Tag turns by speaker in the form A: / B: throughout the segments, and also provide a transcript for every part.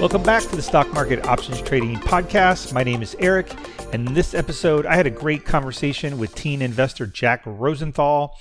A: Welcome back to the Stock Market Options Trading Podcast. My name is Eric, and in this episode, I had a great conversation with teen investor Jack Rosenthal.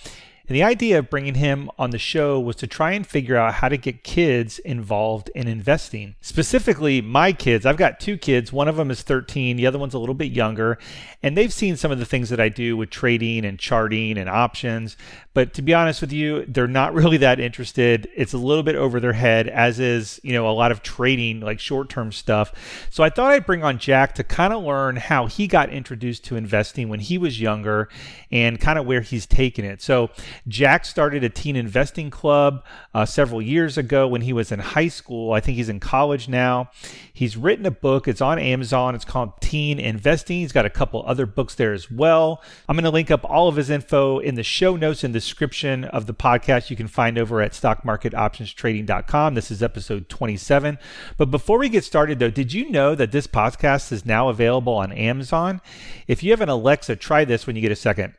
A: And the idea of bringing him on the show was to try and figure out how to get kids involved in investing. Specifically, my kids. I've got two kids. One of them is 13, the other one's a little bit younger. And they've seen some of the things that I do with trading and charting and options. But to be honest with you, they're not really that interested. It's a little bit over their head, as is, you know, a lot of trading, like short term stuff. So I thought I'd bring on Jack to kind of learn how he got introduced to investing when he was younger and kind of where he's taken it. So Jack started a teen investing club uh, several years ago when he was in high school. I think he's in college now. He's written a book, it's on Amazon. It's called Teen Investing. He's got a couple other books there as well. I'm going to link up all of his info in the show notes and description of the podcast you can find over at stockmarketoptionstrading.com. This is episode 27. But before we get started, though, did you know that this podcast is now available on Amazon? If you have an Alexa, try this when you get a second.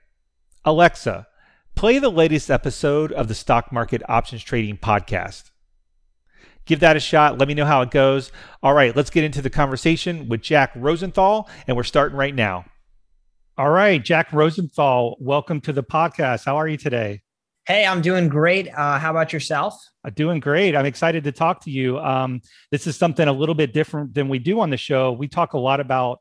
A: Alexa, play the latest episode of the Stock Market Options Trading Podcast. Give that a shot. Let me know how it goes. All right, let's get into the conversation with Jack Rosenthal, and we're starting right now. All right, Jack Rosenthal, welcome to the podcast. How are you today?
B: Hey, I'm doing great. Uh, how about yourself?
A: Uh, doing great. I'm excited to talk to you. Um, this is something a little bit different than we do on the show. We talk a lot about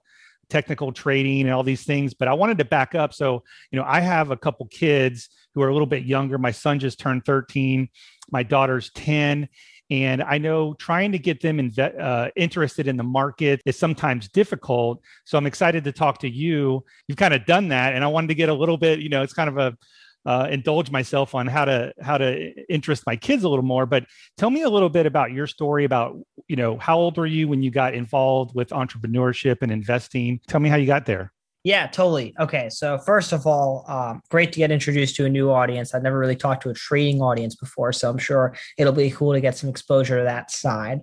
A: technical trading and all these things but i wanted to back up so you know i have a couple kids who are a little bit younger my son just turned 13 my daughter's 10 and I know trying to get them inve- uh, interested in the market is sometimes difficult. So I'm excited to talk to you. You've kind of done that, and I wanted to get a little bit. You know, it's kind of a uh, indulge myself on how to how to interest my kids a little more. But tell me a little bit about your story about you know how old were you when you got involved with entrepreneurship and investing? Tell me how you got there.
B: Yeah, totally. Okay, so first of all, um, great to get introduced to a new audience. I've never really talked to a trading audience before, so I'm sure it'll be cool to get some exposure to that side.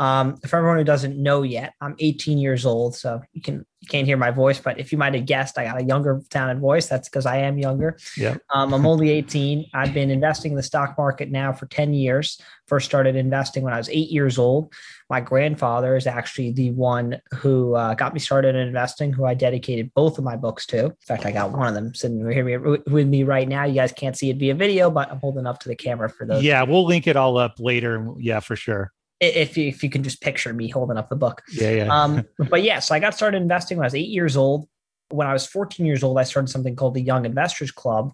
B: Um, for everyone who doesn't know yet, I'm 18 years old, so you can you can't hear my voice, but if you might have guessed, I got a younger sounded voice. That's because I am younger.
A: Yeah.
B: Um, I'm only 18. I've been investing in the stock market now for 10 years. First started investing when I was eight years old. My grandfather is actually the one who uh, got me started in investing, who I dedicated both of my books to. In fact, I got one of them sitting here with me right now. You guys can't see it via video, but I'm holding up to the camera for those.
A: Yeah, we'll link it all up later. Yeah, for sure
B: if you, if you can just picture me holding up the book.
A: Yeah, yeah.
B: um, but yeah, so I got started investing when I was eight years old. When I was 14 years old, I started something called the Young Investors Club,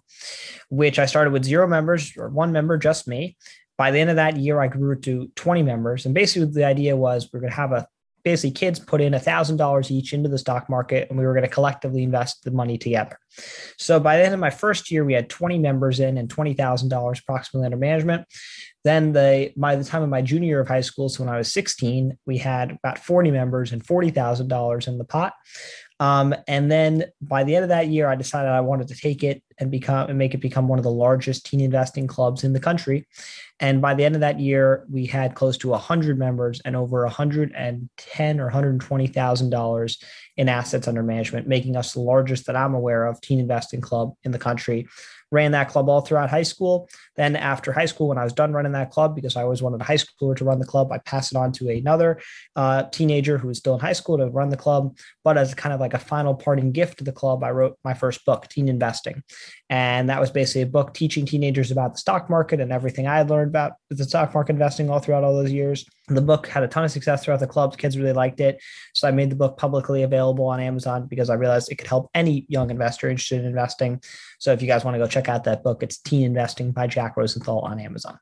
B: which I started with zero members or one member, just me. By the end of that year, I grew to 20 members. And basically, the idea was we are going to have a basically kids put in a thousand dollars each into the stock market and we were going to collectively invest the money together so by the end of my first year we had 20 members in and $20000 approximately under management then the by the time of my junior year of high school, so when I was 16, we had about 40 members and $40,000 in the pot. Um, and then by the end of that year, I decided I wanted to take it and become and make it become one of the largest teen investing clubs in the country. And by the end of that year, we had close to 100 members and over 110 or 120 thousand dollars in assets under management, making us the largest that I'm aware of teen investing club in the country ran that club all throughout high school. Then after high school, when I was done running that club, because I always wanted a high schooler to run the club, I passed it on to another uh, teenager who was still in high school to run the club. But as kind of like a final parting gift to the club, I wrote my first book, Teen Investing. And that was basically a book teaching teenagers about the stock market and everything I had learned about the stock market investing all throughout all those years. The book had a ton of success throughout the clubs. Kids really liked it. So I made the book publicly available on Amazon because I realized it could help any young investor interested in investing. So if you guys want to go check out that book, it's Teen Investing by Jack Rosenthal on Amazon.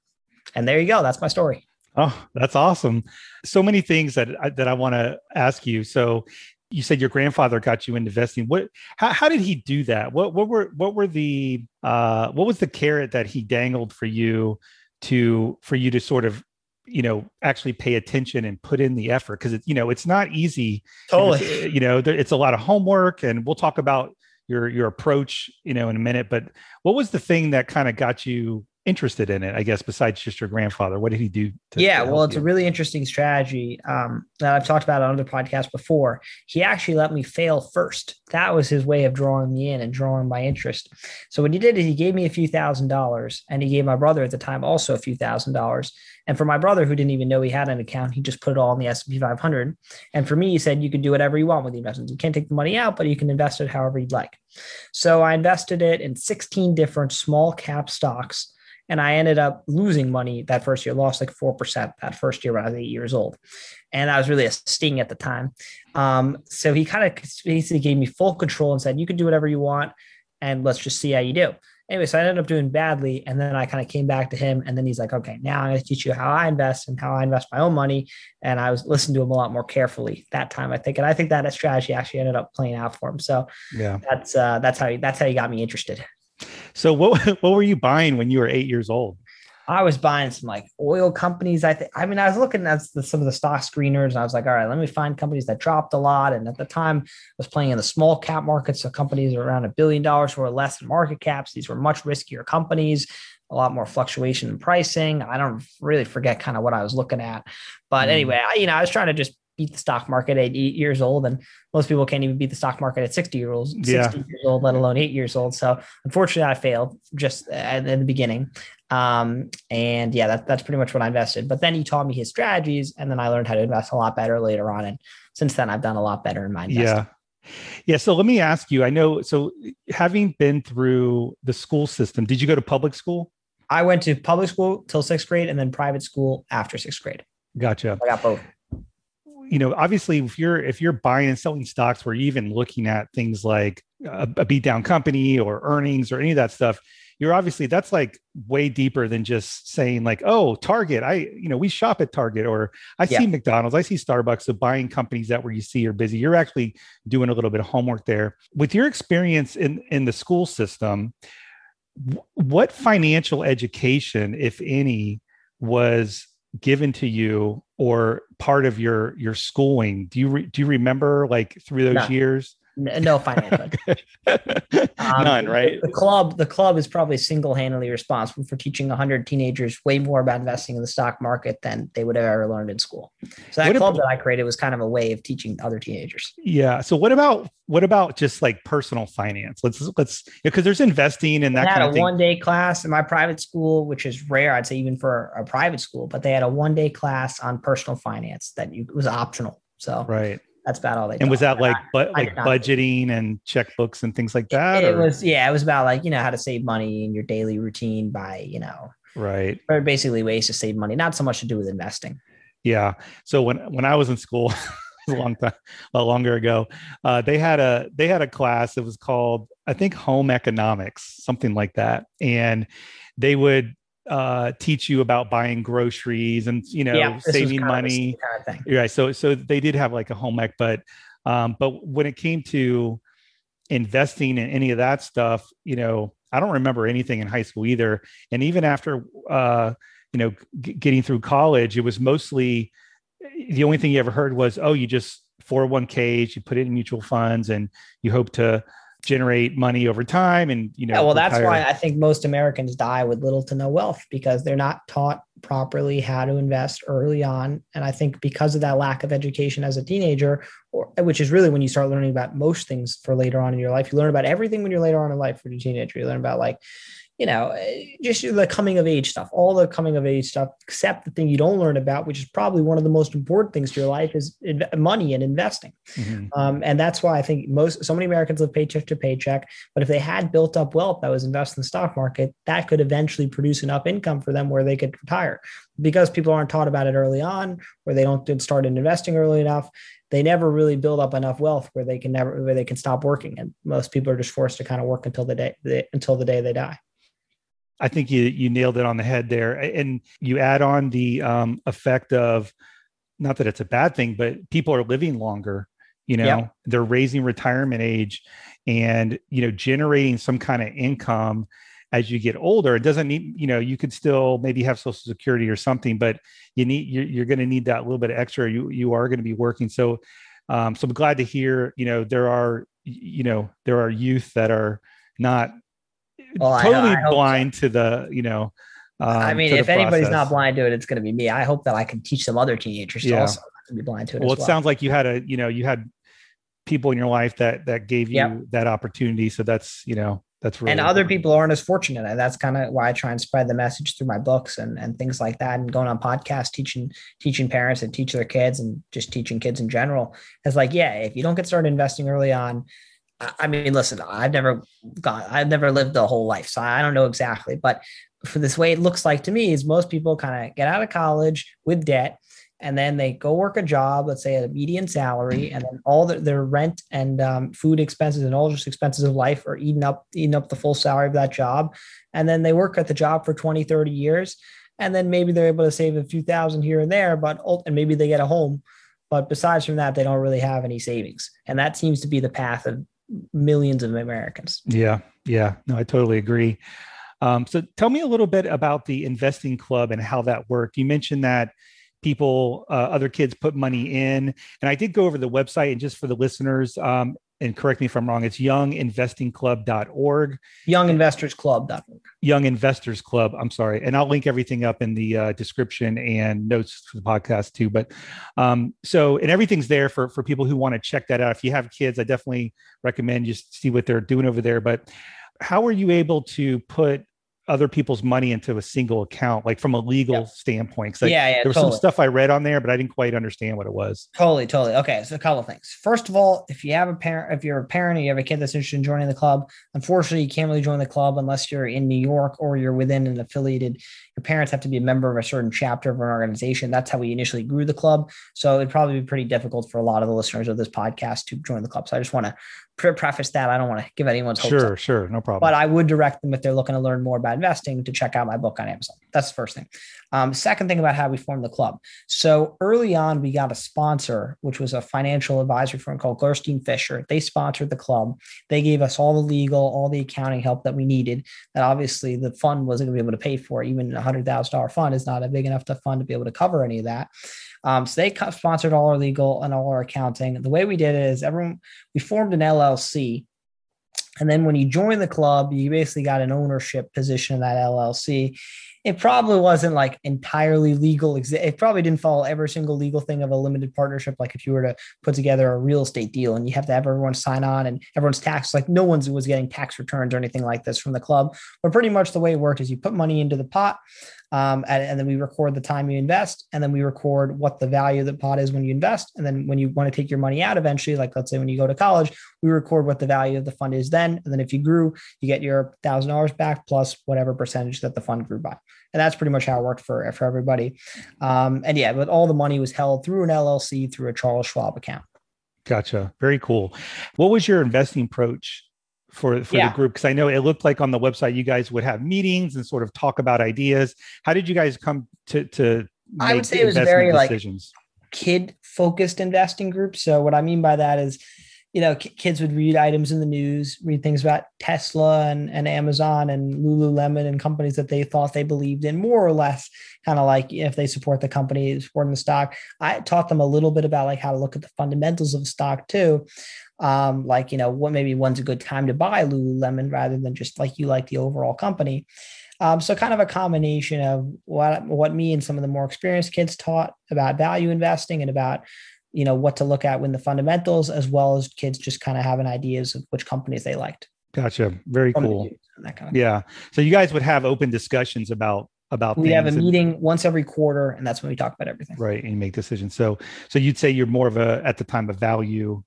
B: And there you go. That's my story.
A: Oh, that's awesome. So many things that that I want to ask you. So you said your grandfather got you into investing. What how, how did he do that? What what were what were the uh what was the carrot that he dangled for you to for you to sort of you know actually pay attention and put in the effort because it's you know it's not easy
B: totally
A: you know it's a lot of homework and we'll talk about your your approach you know in a minute but what was the thing that kind of got you interested in it? I guess besides just your grandfather, what did he do?
B: To, yeah, to well, it's you? a really interesting strategy um, that I've talked about on other podcasts before. He actually let me fail first. That was his way of drawing me in and drawing my interest. So what he did is he gave me a few thousand dollars, and he gave my brother at the time also a few thousand dollars. And for my brother, who didn't even know he had an account, he just put it all in the S&P 500. And for me, he said you can do whatever you want with the investments. You can't take the money out, but you can invest it however you'd like. So I invested it in 16 different small cap stocks. And I ended up losing money that first year, lost like 4% that first year when I was eight years old. And I was really a sting at the time. Um, so he kind of basically gave me full control and said, you can do whatever you want and let's just see how you do anyway, so I ended up doing badly. And then I kind of came back to him. And then he's like, okay, now I'm going to teach you how I invest and how I invest my own money. And I was listening to him a lot more carefully that time, I think. And I think that strategy actually ended up playing out for him. So yeah, that's uh, that's how he, that's how he got me interested.
A: So what what were you buying when you were eight years old?
B: I was buying some like oil companies. I think, I mean, I was looking at the, some of the stock screeners and I was like, all right, let me find companies that dropped a lot. And at the time, I was playing in the small cap market. So companies around a billion dollars were less in market caps. These were much riskier companies, a lot more fluctuation in pricing. I don't really forget kind of what I was looking at. But mm. anyway, I, you know, I was trying to just beat the stock market at eight years old. And most people can't even beat the stock market at 60 years old, 60 yeah. years old, let alone eight years old. So unfortunately I failed just in the beginning. Um, and yeah, that, that's pretty much what I invested. But then he taught me his strategies and then I learned how to invest a lot better later on. And since then I've done a lot better in my investing.
A: Yeah. Yeah. So let me ask you, I know, so having been through the school system, did you go to public school?
B: I went to public school till sixth grade and then private school after sixth grade.
A: Gotcha.
B: I got both
A: you know, obviously, if you're if you're buying and selling stocks, where you're even looking at things like a, a beat down company or earnings or any of that stuff, you're obviously that's like way deeper than just saying like, oh, Target. I you know we shop at Target or I yeah. see McDonald's, I see Starbucks. So buying companies that where you see are busy, you're actually doing a little bit of homework there. With your experience in in the school system, what financial education, if any, was given to you or part of your your schooling do you re, do you remember like through those no. years
B: no financial
A: um, none right?
B: the, the, club the club is probably single-handedly responsible for teaching 100 teenagers way more about investing in the stock market than they would have ever learned in school. So that what club about, that i created was kind of a way of teaching other teenagers.
A: Yeah so what about what about just like personal finance? Let's let's because there's investing in that
B: I
A: had
B: a one day class in my private school which is rare i'd say even for a private school but they had a one day class on personal finance that you, was optional so.
A: Right
B: that's about all they.
A: And was that like but like budgeting and checkbooks and things like that?
B: It, it was yeah, it was about like you know how to save money in your daily routine by you know
A: right
B: or basically ways to save money, not so much to do with investing.
A: Yeah. So when when I was in school. a long time, a lot longer ago. Uh, they had a they had a class that was called I think home economics, something like that, and they would uh, teach you about buying groceries and you know yeah, saving money. Kind of right. So so they did have like a home ec, but um, but when it came to investing in any of that stuff, you know, I don't remember anything in high school either. And even after uh, you know g- getting through college, it was mostly the only thing you ever heard was, oh, you just 401ks, you put it in mutual funds, and you hope to generate money over time and you know
B: yeah, well that's why i think most americans die with little to no wealth because they're not taught properly how to invest early on. And i think because of that lack of education as a teenager or which is really when you start learning about most things for later on in your life you learn about everything when you're later on in life. For a teenager you learn about like you know, just the coming of age stuff, all the coming of age stuff, except the thing you don't learn about, which is probably one of the most important things to your life, is money and investing. Mm-hmm. Um, and that's why I think most so many Americans live paycheck to paycheck. But if they had built up wealth that was invested in the stock market, that could eventually produce enough income for them where they could retire. Because people aren't taught about it early on, or they don't start investing early enough, they never really build up enough wealth where they can never where they can stop working. And most people are just forced to kind of work until the day they, until the day they die.
A: I think you you nailed it on the head there, and you add on the um, effect of not that it's a bad thing, but people are living longer. You know, yep. they're raising retirement age, and you know, generating some kind of income as you get older. It doesn't need you know you could still maybe have Social Security or something, but you need you're, you're going to need that little bit of extra. You you are going to be working so. Um, so I'm glad to hear, you know, there are, you know, there are youth that are not well, totally I, I blind so. to the you know
B: Um, I mean, if anybody's not blind to it, it's going to be me. I hope that I can teach some other teenagers yeah. to also be blind to it.
A: Well,
B: it
A: well. sounds like you had a, you know, you had people in your life that that gave you yep. that opportunity. So that's, you know, that's
B: really and other people aren't as fortunate and that's kind of why i try and spread the message through my books and, and things like that and going on podcasts teaching teaching parents and teach their kids and just teaching kids in general is like yeah if you don't get started investing early on i mean listen i've never got i've never lived a whole life so i don't know exactly but for this way it looks like to me is most people kind of get out of college with debt and then they go work a job, let's say at a median salary, and then all the, their rent and um, food expenses and all just expenses of life are eating up, eating up the full salary of that job. And then they work at the job for 20, 30 years. And then maybe they're able to save a few thousand here and there, but and maybe they get a home. But besides from that, they don't really have any savings. And that seems to be the path of millions of Americans.
A: Yeah. Yeah. No, I totally agree. Um, so tell me a little bit about the investing club and how that worked. You mentioned that people, uh, other kids put money in. And I did go over the website, and just for the listeners, um, and correct me if I'm wrong, it's younginvestingclub.org.
B: Younginvestorsclub.org.
A: Young Investors Club. I'm sorry. And I'll link everything up in the uh, description and notes for the podcast too. But um, so, and everything's there for, for people who want to check that out. If you have kids, I definitely recommend just see what they're doing over there. But how are you able to put other people's money into a single account, like from a legal yeah. standpoint. Like yeah, yeah, there was totally. some stuff I read on there, but I didn't quite understand what it was.
B: Totally, totally. Okay, so a couple of things. First of all, if you have a parent, if you're a parent and you have a kid that's interested in joining the club, unfortunately, you can't really join the club unless you're in New York or you're within an affiliated. Your parents have to be a member of a certain chapter of an organization. That's how we initially grew the club. So it'd probably be pretty difficult for a lot of the listeners of this podcast to join the club. So I just want to preface that. I don't want to give anyone's hopes.
A: Sure, up. sure, no problem.
B: But I would direct them if they're looking to learn more about investing to check out my book on Amazon. That's the first thing. Um, second thing about how we formed the club. So early on, we got a sponsor, which was a financial advisory firm called Gerstein Fisher. They sponsored the club. They gave us all the legal, all the accounting help that we needed. That obviously the fund wasn't going to be able to pay for. Even a hundred thousand dollar fund is not a big enough to fund to be able to cover any of that. Um, so they sponsored all our legal and all our accounting. The way we did it is everyone we formed an LLC, and then when you join the club, you basically got an ownership position in that LLC. It probably wasn't like entirely legal. It probably didn't follow every single legal thing of a limited partnership. Like if you were to put together a real estate deal and you have to have everyone sign on and everyone's taxed, like no one's was getting tax returns or anything like this from the club. But pretty much the way it worked is you put money into the pot um, and, and, then we record the time you invest, and then we record what the value of the pot is when you invest. And then when you want to take your money out eventually, like let's say when you go to college, we record what the value of the fund is then. And then if you grew, you get your thousand dollars back plus whatever percentage that the fund grew by. And that's pretty much how it worked for, for everybody. Um, and yeah, but all the money was held through an LLC through a Charles Schwab account.
A: Gotcha. Very cool. What was your investing approach for for yeah. the group? Because I know it looked like on the website you guys would have meetings and sort of talk about ideas. How did you guys come to to?
B: I would say it was very decisions? like kid focused investing group. So what I mean by that is, you know, kids would read items in the news, read things about Tesla and, and Amazon and Lululemon and companies that they thought they believed in, more or less, kind of like if they support the company, supporting the stock. I taught them a little bit about like how to look at the fundamentals of the stock too um, like you know what maybe when's a good time to buy Lululemon rather than just like you like the overall company. Um, so kind of a combination of what what me and some of the more experienced kids taught about value investing and about you know what to look at when the fundamentals, as well as kids just kind of having ideas of which companies they liked.
A: Gotcha. Very cool. Kind of yeah. So you guys would have open discussions about about
B: we have a meeting once every quarter and that's when we talk about everything
A: right and you make decisions so so you'd say you're more of a at the time of value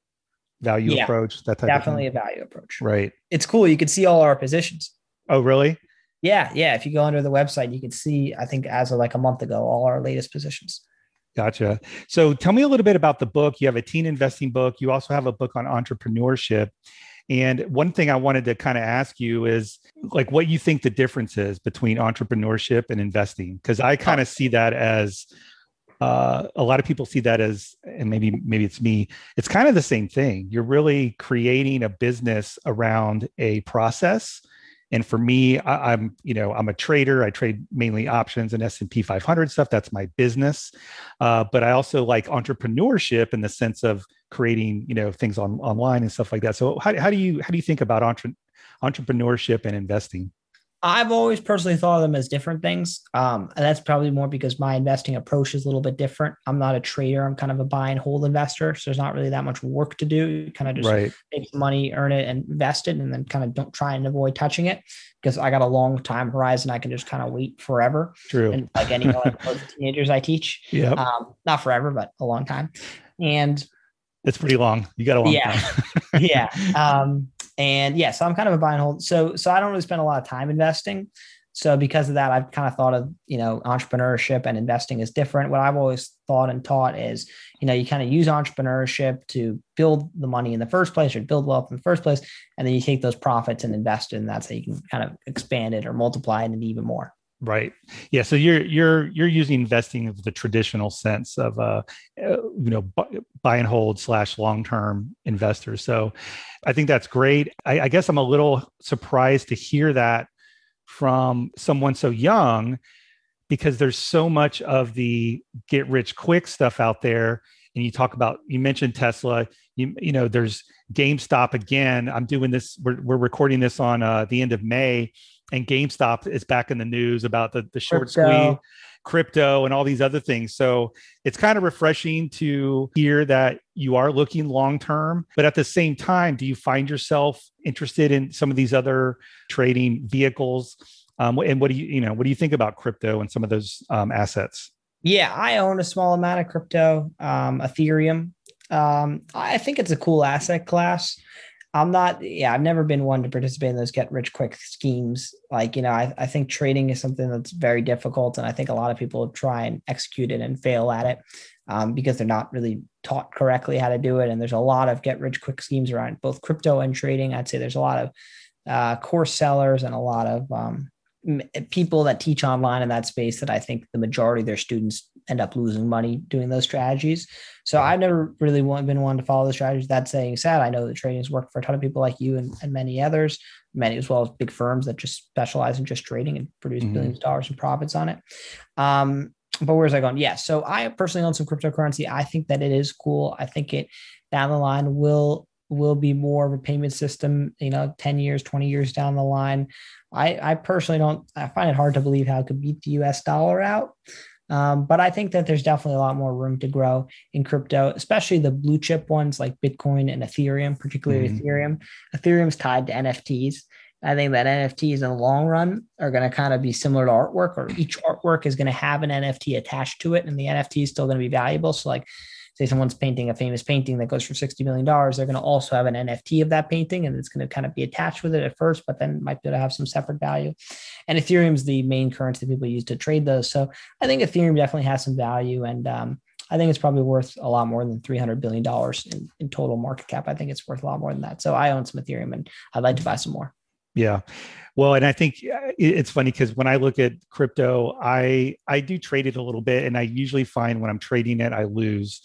A: value yeah, approach that type
B: definitely a value approach.
A: Right.
B: It's cool you can see all our positions.
A: Oh really?
B: Yeah yeah if you go under the website you can see i think as of like a month ago all our latest positions.
A: Gotcha. So tell me a little bit about the book. You have a teen investing book. You also have a book on entrepreneurship. And one thing I wanted to kind of ask you is like what you think the difference is between entrepreneurship and investing? Because I kind of see that as uh, a lot of people see that as and maybe maybe it's me it's kind of the same thing. You're really creating a business around a process. And for me I, am you know i'm a trader. I trade mainly options and s&p 500 stuff. That's my business. Uh, but i also like entrepreneurship in the sense of creating you know things on online and stuff like that. So how, how do you how do you think about entre- entrepreneurship and investing
B: I've always personally thought of them as different things. Um, and that's probably more because my investing approach is a little bit different. I'm not a trader. I'm kind of a buy and hold investor. So there's not really that much work to do. You kind of just
A: right.
B: take money, earn it, and invest it, and then kind of don't try and avoid touching it because I got a long time horizon. I can just kind of wait forever.
A: True.
B: And like any of like teenagers I teach.
A: Yeah.
B: Um, not forever, but a long time. And
A: it's pretty long. You got a long
B: yeah.
A: time.
B: yeah. Um, and yeah, so I'm kind of a buy and hold. So so I don't really spend a lot of time investing. So because of that, I've kind of thought of you know entrepreneurship and investing is different. What I've always thought and taught is you know you kind of use entrepreneurship to build the money in the first place or build wealth in the first place, and then you take those profits and invest it, and that's how you can kind of expand it or multiply it and even more.
A: Right. Yeah. So you're you're you're using investing of the traditional sense of uh, uh you know buy and hold slash long term investors. So I think that's great. I, I guess I'm a little surprised to hear that from someone so young because there's so much of the get rich quick stuff out there and you talk about you mentioned tesla you you know there's gamestop again i'm doing this we're, we're recording this on uh, the end of may and GameStop is back in the news about the, the short crypto. squeeze, crypto, and all these other things. So it's kind of refreshing to hear that you are looking long term. But at the same time, do you find yourself interested in some of these other trading vehicles? Um, and what do you, you know, what do you think about crypto and some of those um, assets?
B: Yeah, I own a small amount of crypto, um, Ethereum. Um, I think it's a cool asset class. I'm not, yeah, I've never been one to participate in those get rich quick schemes. Like, you know, I, I think trading is something that's very difficult. And I think a lot of people try and execute it and fail at it um, because they're not really taught correctly how to do it. And there's a lot of get rich quick schemes around both crypto and trading. I'd say there's a lot of uh, course sellers and a lot of um, people that teach online in that space that I think the majority of their students end up losing money doing those strategies. So I've never really been one to follow the strategies. That saying said, I know that trading has worked for a ton of people like you and, and many others, many as well as big firms that just specialize in just trading and produce mm-hmm. billions of dollars in profits on it. Um, but where's I going? Yeah. So I personally own some cryptocurrency. I think that it is cool. I think it down the line will will be more of a payment system, you know, 10 years, 20 years down the line. I, I personally don't, I find it hard to believe how it could beat the US dollar out. Um, but I think that there's definitely a lot more room to grow in crypto, especially the blue chip ones like Bitcoin and Ethereum, particularly mm-hmm. Ethereum. Ethereum's tied to NFTs. I think that NFTs in the long run are going to kind of be similar to artwork, or each artwork is going to have an NFT attached to it, and the NFT is still going to be valuable. So, like, say someone's painting a famous painting that goes for $60 million, they're going to also have an NFT of that painting and it's going to kind of be attached with it at first, but then might be able to have some separate value. And Ethereum is the main currency that people use to trade those. So I think Ethereum definitely has some value. And um, I think it's probably worth a lot more than $300 billion in, in total market cap. I think it's worth a lot more than that. So I own some Ethereum and I'd like to buy some more.
A: Yeah. Well, and I think uh, it's funny because when I look at crypto, I I do trade it a little bit, and I usually find when I'm trading it, I lose.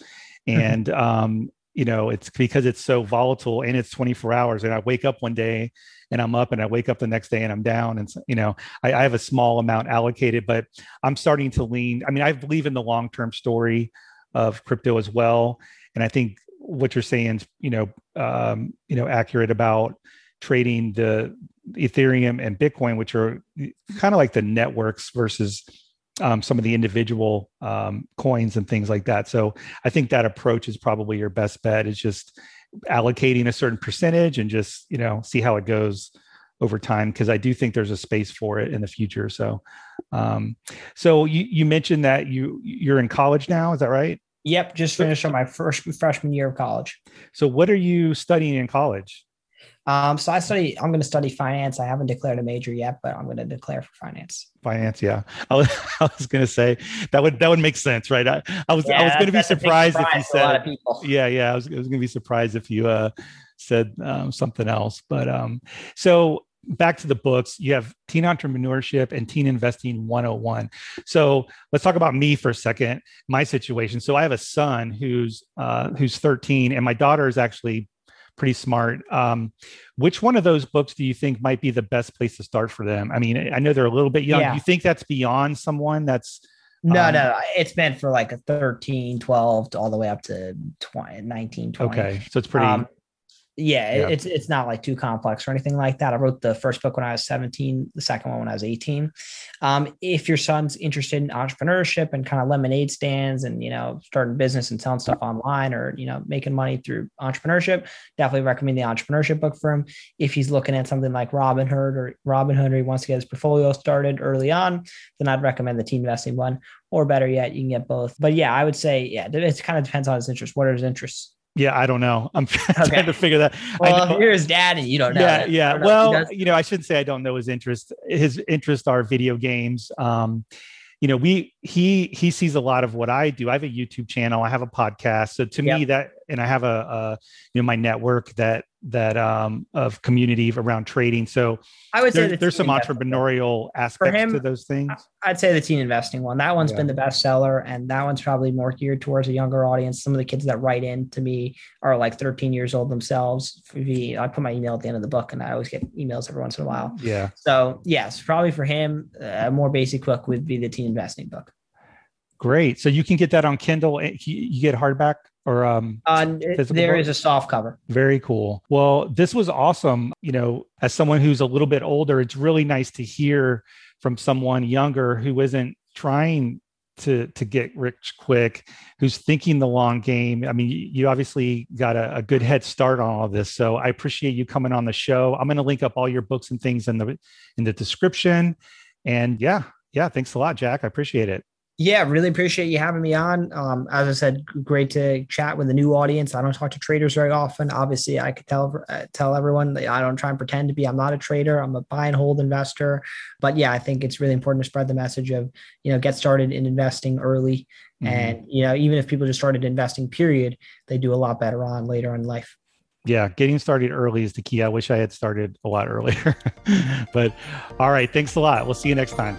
A: Mm-hmm. And um, you know, it's because it's so volatile and it's 24 hours. And I wake up one day and I'm up, and I wake up the next day and I'm down. And you know, I, I have a small amount allocated, but I'm starting to lean. I mean, I believe in the long term story of crypto as well, and I think what you're saying is, you know, um, you know, accurate about trading the Ethereum and Bitcoin, which are kind of like the networks versus um, some of the individual um, coins and things like that. So I think that approach is probably your best bet. Is just allocating a certain percentage and just you know see how it goes over time because I do think there's a space for it in the future. So, um, so you you mentioned that you you're in college now. Is that right?
B: Yep, just finished on my first freshman year of college.
A: So, what are you studying in college?
B: Um, so I study. I'm going to study finance. I haven't declared a major yet, but I'm going to declare for finance.
A: Finance, yeah. I was, I was going to say that would that would make sense, right? I, I was yeah, I was going to be surprised if you said. Yeah, yeah. I was, I was going to be surprised if you uh, said um, something else. But um, so back to the books you have teen entrepreneurship and teen investing 101 so let's talk about me for a second my situation so i have a son who's uh, who's 13 and my daughter is actually pretty smart. Um, which one of those books do you think might be the best place to start for them? I mean, I know they're a little bit young. Yeah. Do you think that's beyond someone that's
B: no, um, no, it's meant for like a 13, 12 to all the way up to 20, 19, 20.
A: Okay. So it's pretty. Um,
B: Yeah,
A: Yeah.
B: it's it's not like too complex or anything like that. I wrote the first book when I was 17, the second one when I was 18. Um, if your son's interested in entrepreneurship and kind of lemonade stands and you know starting business and selling stuff online or you know making money through entrepreneurship, definitely recommend the entrepreneurship book for him. If he's looking at something like Robinhood or Robinhood or he wants to get his portfolio started early on, then I'd recommend the teen investing one. Or better yet, you can get both. But yeah, I would say yeah, it kind of depends on his interest. What are his interests?
A: Yeah, I don't know. I'm trying to figure that.
B: Well, you're his dad and you don't know.
A: yeah,
B: that,
A: yeah.
B: know
A: Well, you know, I shouldn't say I don't know his interest. His interests are video games. Um, you know, we he he sees a lot of what I do. I have a YouTube channel. I have a podcast. So to me, that and I have a, a you know my network that that um of community around trading. So
B: I would say the
A: there's some entrepreneurial aspects
B: him,
A: to those things.
B: I'd say the teen investing one. That one's
A: Yeah.
B: been the best seller, and that one's probably more geared towards a younger audience. Some of the kids that write in to me are like 13 years old themselves. I put my email at the end of the book, and I always get emails every once in a while.
A: Yeah.
B: So yes, probably for him, a more basic book would be the teen investing book.
A: Great. So you can get that on Kindle. Eh, you get hardback or um
B: Uh, there
A: book?
B: is a soft cover.
A: Very cool. Well, this was awesome. You know, as someone who's a little bit older, it's really nice to hear from someone younger who isn't trying to to get rich quick, who's thinking the long game. I mean, you, you obviously got a, a good head start on all this. So I appreciate you coming on the show. I'm going to link up all your books and things in the in the description. And yeah, yeah, thanks a lot, Jack. I appreciate it.
B: Yeah, really appreciate you having me on. Um, as I said, great to chat with a new audience. I don't talk to traders very often. Obviously, I could tell uh, tell everyone that I don't try and pretend to be. I'm not a trader. I'm a buy and hold investor. But yeah, I think it's really important to spread the message of you know get started in investing early,
A: Mhm.
B: and you know even if people just started investing, period, they do a lot better on later in life.
A: yeah, getting started early is the key. I wish I had started a lot earlier. but all right, thanks a lot. We'll see you next time.